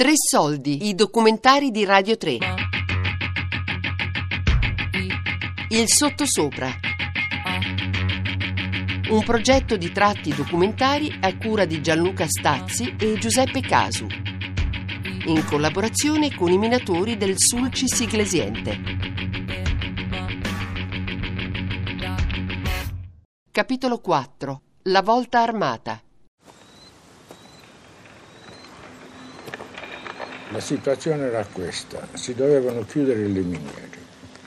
Tre soldi, i documentari di Radio 3. Il sottosopra. Un progetto di tratti documentari a cura di Gianluca Stazzi e Giuseppe Casu. In collaborazione con i minatori del Sulcis Iglesiente. Capitolo 4. La volta armata. La situazione era questa, si dovevano chiudere le miniere,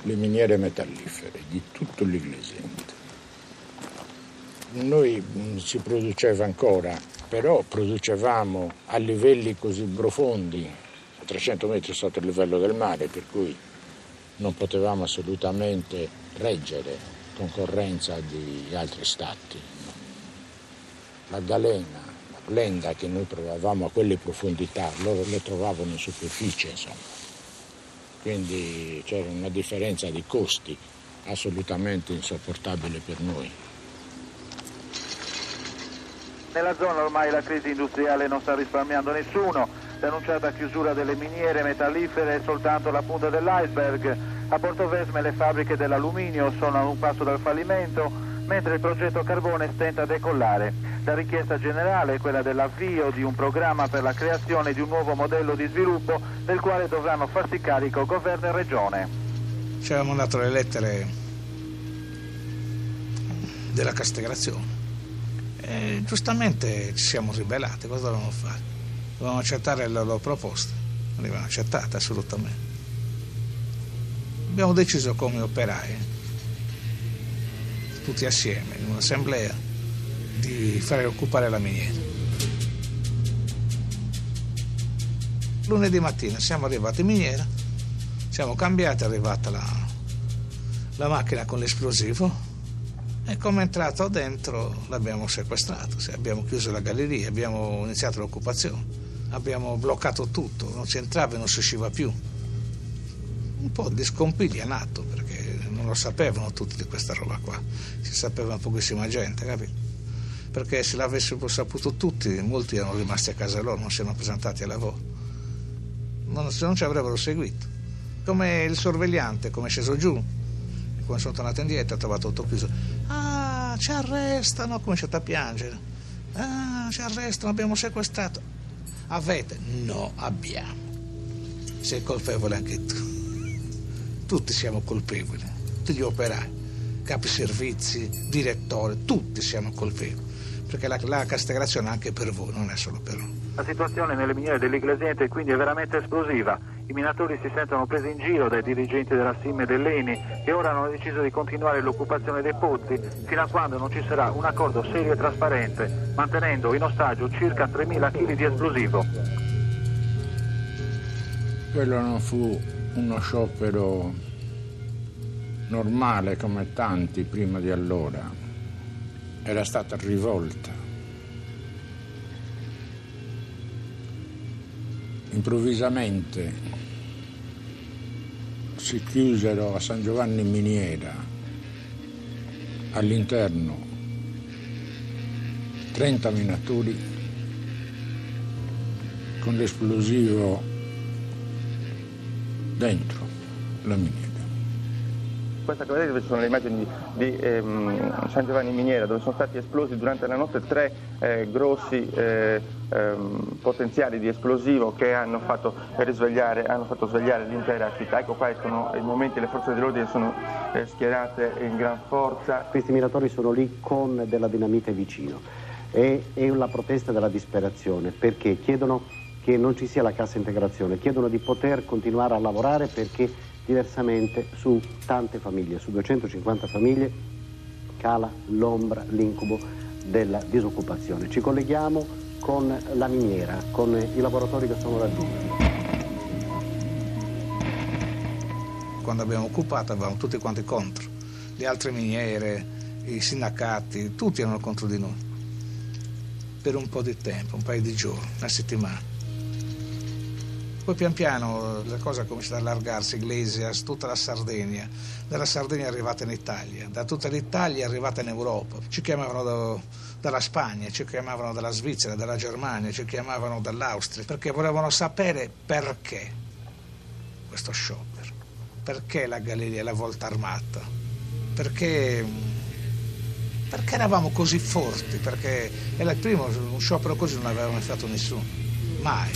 le miniere metallifere di tutto l'Iglesiente. Noi mm, si produceva ancora, però producevamo a livelli così profondi, a 300 metri sotto il livello del mare, per cui non potevamo assolutamente reggere concorrenza di altri stati. La galena Lenda che noi trovavamo a quelle profondità, loro le trovavano in superficie, insomma. Quindi c'era una differenza di costi assolutamente insopportabile per noi. Nella zona ormai la crisi industriale non sta risparmiando nessuno, l'annunciata chiusura delle miniere metallifere è soltanto la punta dell'iceberg. A Portovesme le fabbriche dell'alluminio sono a un passo dal fallimento, mentre il progetto carbone stenta a decollare. La richiesta generale è quella dell'avvio di un programma per la creazione di un nuovo modello di sviluppo del quale dovranno farsi carico governo e regione. Ci avevamo mandato le lettere della castellazione e giustamente ci siamo ribellati, cosa dovevamo fare? Dovevamo accettare le loro proposte, non le avevano accettate assolutamente. Abbiamo deciso come operai, tutti assieme, in un'assemblea, di fare occupare la miniera. Lunedì mattina siamo arrivati in miniera, siamo cambiati, è arrivata la, la macchina con l'esplosivo e come è entrato dentro l'abbiamo sequestrato, abbiamo chiuso la galleria, abbiamo iniziato l'occupazione, abbiamo bloccato tutto, non si entrava e non si usciva più. Un po' di scompiglianato perché non lo sapevano tutti di questa roba qua, si sapeva pochissima gente, capito? Perché se l'avessero saputo tutti, molti erano rimasti a casa loro, non si erano presentati al lavoro. Non, non ci avrebbero seguito. Come il sorvegliante, come è sceso giù, quando sono tornato indietro ha trovato tutto chiuso. Ah, ci arrestano, ha cominciato a piangere. Ah, ci arrestano, abbiamo sequestrato. Avete? No, abbiamo. Sei colpevole anche tu. Tutti siamo colpevoli, tutti gli operai capi servizi, direttori, tutti siamo colpevoli perché la, la castellazione è anche per voi, non è solo per noi. La situazione nelle miniere dell'Iglesiente quindi è veramente esplosiva. I minatori si sentono presi in giro dai dirigenti della SIM e dell'ENI e ora hanno deciso di continuare l'occupazione dei pozzi fino a quando non ci sarà un accordo serio e trasparente, mantenendo in ostaggio circa 3.000 kg di esplosivo. Quello non fu uno sciopero normale come tanti prima di allora era stata rivolta. Improvvisamente si chiusero a San Giovanni Miniera all'interno 30 minatori con l'esplosivo dentro la miniera. Questa che vedete sono le immagini di, di ehm, San Giovanni Miniera dove sono stati esplosi durante la notte tre eh, grossi eh, ehm, potenziali di esplosivo che hanno fatto, hanno fatto svegliare l'intera città. Ecco qua sono i momenti le forze dell'ordine sono eh, schierate in gran forza. Questi minatori sono lì con della dinamite vicino e è la protesta della disperazione perché chiedono che non ci sia la cassa integrazione, chiedono di poter continuare a lavorare perché diversamente su tante famiglie, su 250 famiglie cala l'ombra, l'incubo della disoccupazione. Ci colleghiamo con la miniera, con i lavoratori che sono raggiunti. Quando abbiamo occupato avevamo tutti quanti contro, le altre miniere, i sindacati, tutti erano contro di noi. Per un po' di tempo, un paio di giorni, una settimana. Poi pian piano la cosa comincia ad allargarsi, Iglesias, tutta la Sardegna, dalla Sardegna è arrivata in Italia, da tutta l'Italia è arrivata in Europa, ci chiamavano da, dalla Spagna, ci chiamavano dalla Svizzera, dalla Germania, ci chiamavano dall'Austria, perché volevano sapere perché questo sciopero, perché la Galilea la volta armata, perché, perché eravamo così forti, perché era il primo, un sciopero così non l'aveva mai fatto nessuno, mai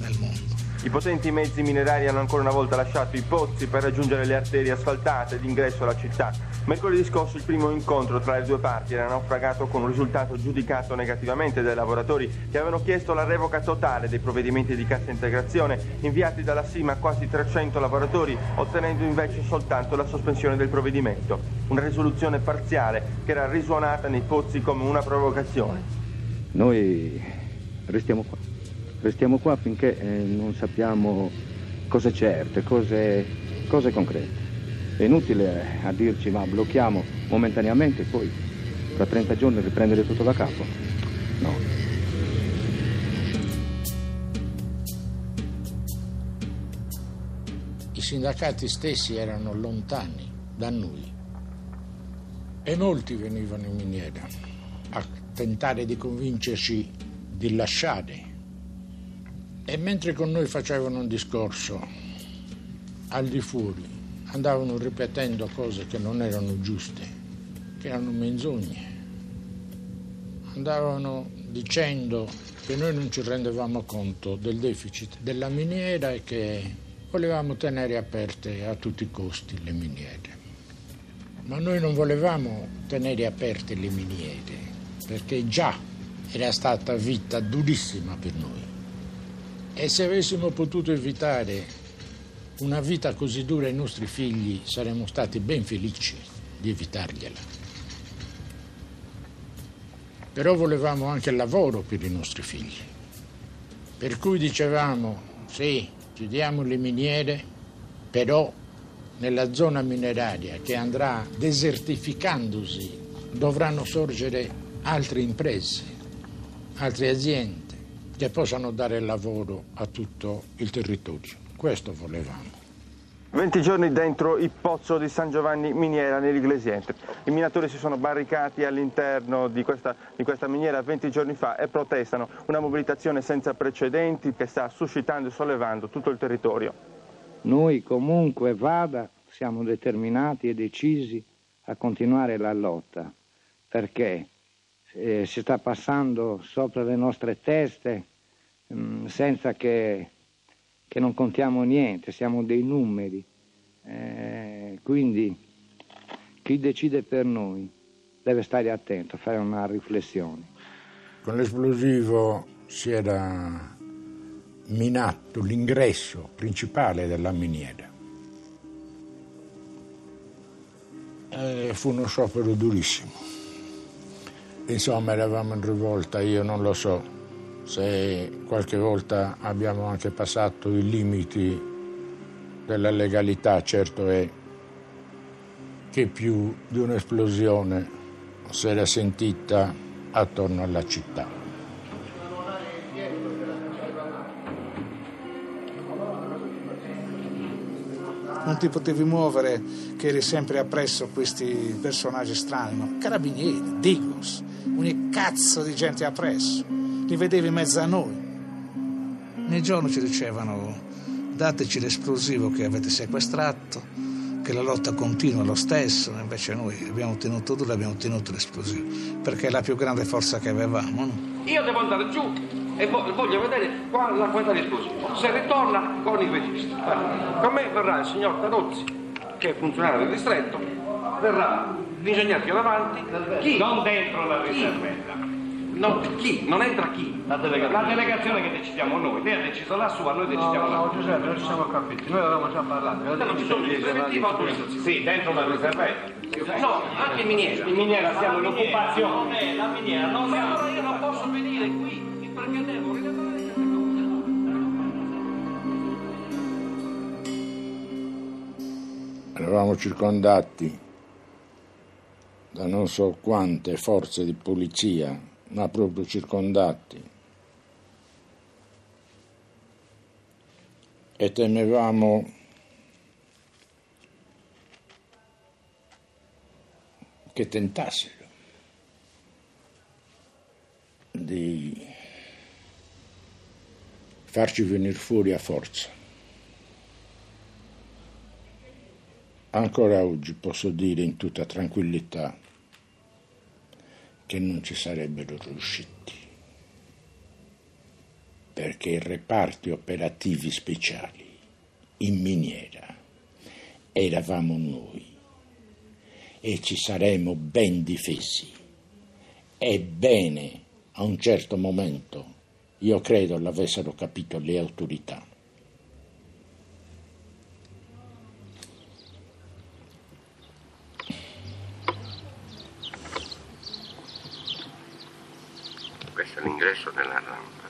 nel mondo. I potenti mezzi minerari hanno ancora una volta lasciato i pozzi per raggiungere le arterie asfaltate d'ingresso alla città. Mercoledì scorso il primo incontro tra le due parti era naufragato con un risultato giudicato negativamente dai lavoratori che avevano chiesto la revoca totale dei provvedimenti di cassa integrazione inviati dalla SIMA a quasi 300 lavoratori, ottenendo invece soltanto la sospensione del provvedimento. Una risoluzione parziale che era risuonata nei pozzi come una provocazione. Noi restiamo qua. Restiamo qua finché eh, non sappiamo cose certe, cose, cose concrete. È inutile a dirci ma blocchiamo momentaneamente e poi tra 30 giorni riprendere tutto da capo. No. I sindacati stessi erano lontani da noi e molti venivano in miniera a tentare di convincerci di lasciare e mentre con noi facevano un discorso al di fuori, andavano ripetendo cose che non erano giuste, che erano menzogne. Andavano dicendo che noi non ci rendevamo conto del deficit della miniera e che volevamo tenere aperte a tutti i costi le miniere. Ma noi non volevamo tenere aperte le miniere perché già era stata vita durissima per noi. E se avessimo potuto evitare una vita così dura ai nostri figli, saremmo stati ben felici di evitargliela. Però volevamo anche lavoro per i nostri figli. Per cui dicevamo, sì, chiudiamo le miniere, però nella zona mineraria che andrà desertificandosi dovranno sorgere altre imprese, altre aziende che possano dare lavoro a tutto il territorio. Questo volevamo. 20 giorni dentro il pozzo di San Giovanni Miniera nell'Iglesiente. I minatori si sono barricati all'interno di questa, di questa, miniera 20 giorni fa e protestano una mobilitazione senza precedenti che sta suscitando e sollevando tutto il territorio. Noi comunque vada siamo determinati e decisi a continuare la lotta perché eh, si sta passando sopra le nostre teste mh, mm, senza che, che, non contiamo niente, siamo dei numeri. Eh, quindi chi decide per noi deve stare attento, fare una riflessione. Con l'esplosivo si era minato l'ingresso principale della miniera. E fu uno sciopero durissimo. Insomma, eravamo in rivolta, io non lo so se qualche volta abbiamo anche passato i limiti della legalità, certo è che più di un'esplosione si era sentita attorno alla città. non ti potevi muovere, che eri sempre appresso questi personaggi strani, no? carabinieri, Digos, ogni cazzo di gente appresso, li vedevi in mezzo a noi. Nel giorno ci dicevano dateci l'esplosivo che avete sequestrato, che la lotta continua lo stesso, invece noi abbiamo tenuto duro, abbiamo tenuto l'esplosivo, perché è la più grande forza che avevamo. No? Io devo andare giù e voglio vedere qual la quantità di esplosivo. Se ritorna con il registro. Con me verrà il signor Tanuzzi, che è funzionario del distretto, verrà l'ingegnere più davanti. Chi? Non dentro la riservetta. No, chi? Non entra chi? La delegazione. La delegazione che decidiamo noi. Lei ha deciso la sua, noi decidiamo no, la no, Giuseppe, non ci siamo capiti. Noi avevamo già parlato. No, non ci sono gli preventivo autorizzazione. Sì, dentro la riservetta. No, anche in miniera. In miniera siamo in occupazione. Non è la miniera, non Ma allora io non posso venire qui perché devo rilevare queste cose. Eravamo circondati da non so quante forze di polizia, ma proprio circondati. e temevamo che tentassero di farci venire fuori a forza. Ancora oggi posso dire in tutta tranquillità che non ci sarebbero riusciti, perché i reparti operativi speciali in miniera eravamo noi e ci saremmo ben difesi. Ebbene, a un certo momento, io credo l'avessero capito le autorità. Questo è l'ingresso della rampa,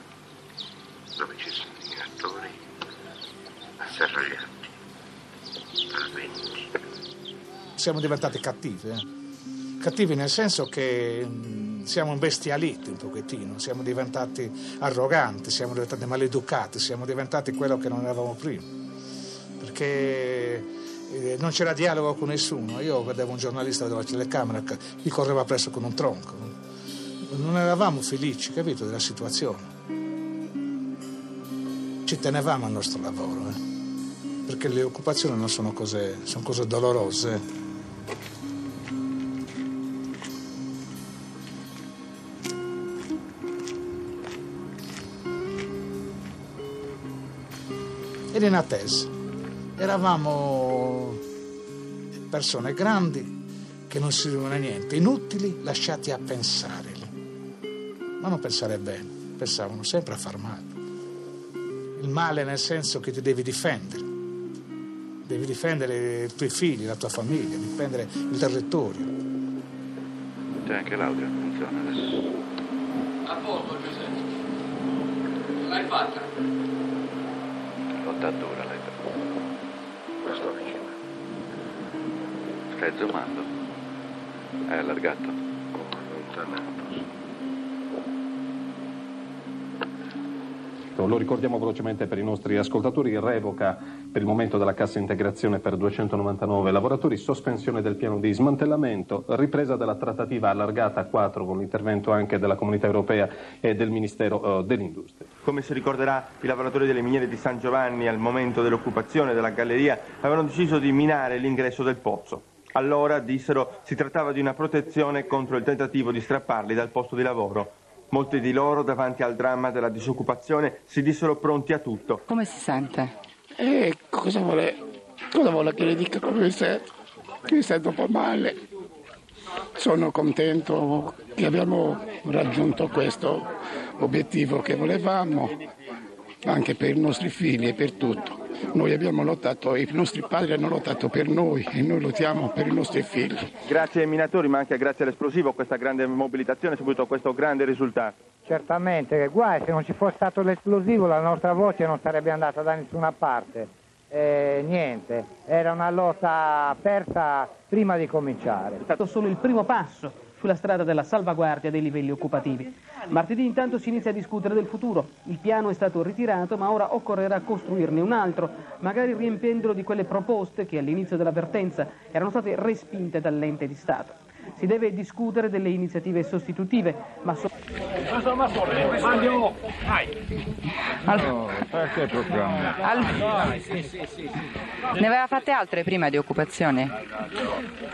dove ci sono i minatori asserragliati al venti. Siamo diventati cattivi, eh? cattivi nel senso che mh, siamo imbestialiti un pochettino, siamo diventati arroganti, siamo diventati maleducati, siamo diventati quello che non eravamo prima. Perché eh, non c'era dialogo con nessuno. Io vedevo un giornalista vedevo la telecamera che gli correva presso con un tronco. Non eravamo felici, capito, della situazione. Ci tenevamo al nostro lavoro, eh? perché le occupazioni non sono cose, sono cose dolorose. Era in attesa. Eravamo persone grandi che non servivano a niente, inutili, lasciati a pensare. Ma non pensare bene, pensavano sempre a far male. Il male nel senso che ti devi difendere. Devi difendere i tuoi figli, la tua famiglia, difendere il territorio. C'è anche l'audio, funziona adesso. A posto, Giuseppe. L'hai fatta? Lotta dura l'hai fatto. Ma sto vicino. Stai zoomando? Hai allargato? Ho allontanato. Lo ricordiamo velocemente per i nostri ascoltatori, revoca per il momento della cassa integrazione per 299 lavoratori, sospensione del piano di smantellamento, ripresa della trattativa allargata a quattro con l'intervento anche della Comunità Europea e del Ministero eh, dell'Industria. Come si ricorderà, i lavoratori delle miniere di San Giovanni al momento dell'occupazione della galleria avevano deciso di minare l'ingresso del pozzo. Allora, dissero, si trattava di una protezione contro il tentativo di strapparli dal posto di lavoro. Molti di loro, davanti al dramma della disoccupazione, si dissero pronti a tutto. Come si sente? E cosa vuole, cosa vuole che le dica come mi sento? Mi sento un po' male. Sono contento che abbiamo raggiunto questo obiettivo che volevamo, anche per i nostri figli e per tutto. Noi abbiamo lottato, i nostri padri hanno lottato per noi e noi lottiamo per i nostri figli. Grazie ai minatori, ma anche grazie all'esplosivo, questa grande mobilitazione, soprattutto a questo grande risultato. Certamente, guai, se non ci fosse stato l'esplosivo la nostra voce non sarebbe andata da nessuna parte. Eh, niente, era una lotta persa prima di cominciare. È stato solo il primo passo sulla strada della salvaguardia dei livelli occupativi. Martedì intanto si inizia a discutere del futuro. Il piano è stato ritirato, ma ora occorrerà costruirne un altro, magari riempiendolo di quelle proposte che all'inizio dell'avvertenza erano state respinte dall'ente di Stato. Si deve discutere delle iniziative sostitutive, ma so- Andiamo! perché proclami? Ne aveva fatte altre prima di occupazione?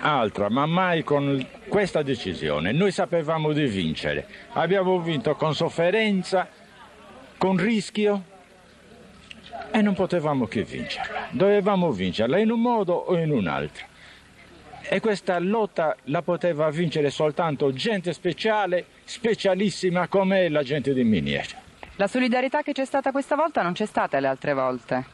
Altra, ma mai con questa decisione. Noi sapevamo di vincere. Abbiamo vinto con sofferenza, con rischio e non potevamo che vincerla. Dovevamo vincerla in un modo o in un altro. E questa lotta la poteva vincere soltanto gente speciale, specialissima come la gente di miniera. La solidarietà che c'è stata questa volta non c'è stata le altre volte.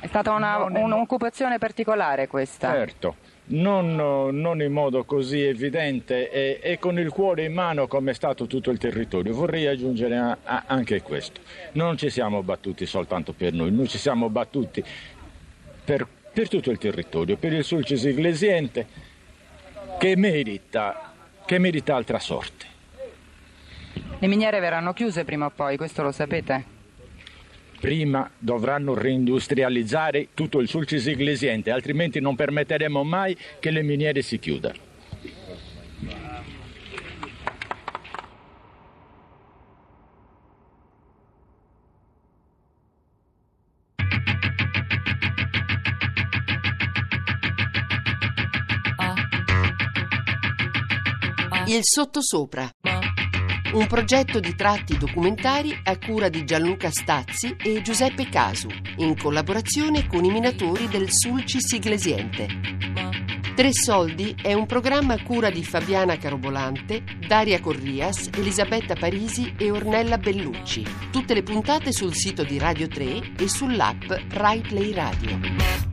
È stata una- un'occupazione particolare questa. Certo, non, non in modo così evidente e, e con il cuore in mano come è stato tutto il territorio. Vorrei aggiungere a- a- anche questo. Non ci siamo battuti soltanto per noi, noi ci siamo battuti per, per tutto il territorio, per il Sulcis Iglesiente che merita, che merita altra sorte. Le miniere verranno chiuse prima o poi, questo lo sapete? Prima dovranno reindustrializzare tutto il sulcis iglesiente, altrimenti non permetteremo mai che le miniere si chiudano. Il sottosopra. Un progetto di tratti documentari a cura di Gianluca Stazzi e Giuseppe Casu, in collaborazione con i minatori del Sulcis Iglesiente. Tre Soldi è un programma a cura di Fabiana Carobolante, Daria Corrias, Elisabetta Parisi e Ornella Bellucci. Tutte le puntate sul sito di Radio 3 e sull'app Rai Play Radio.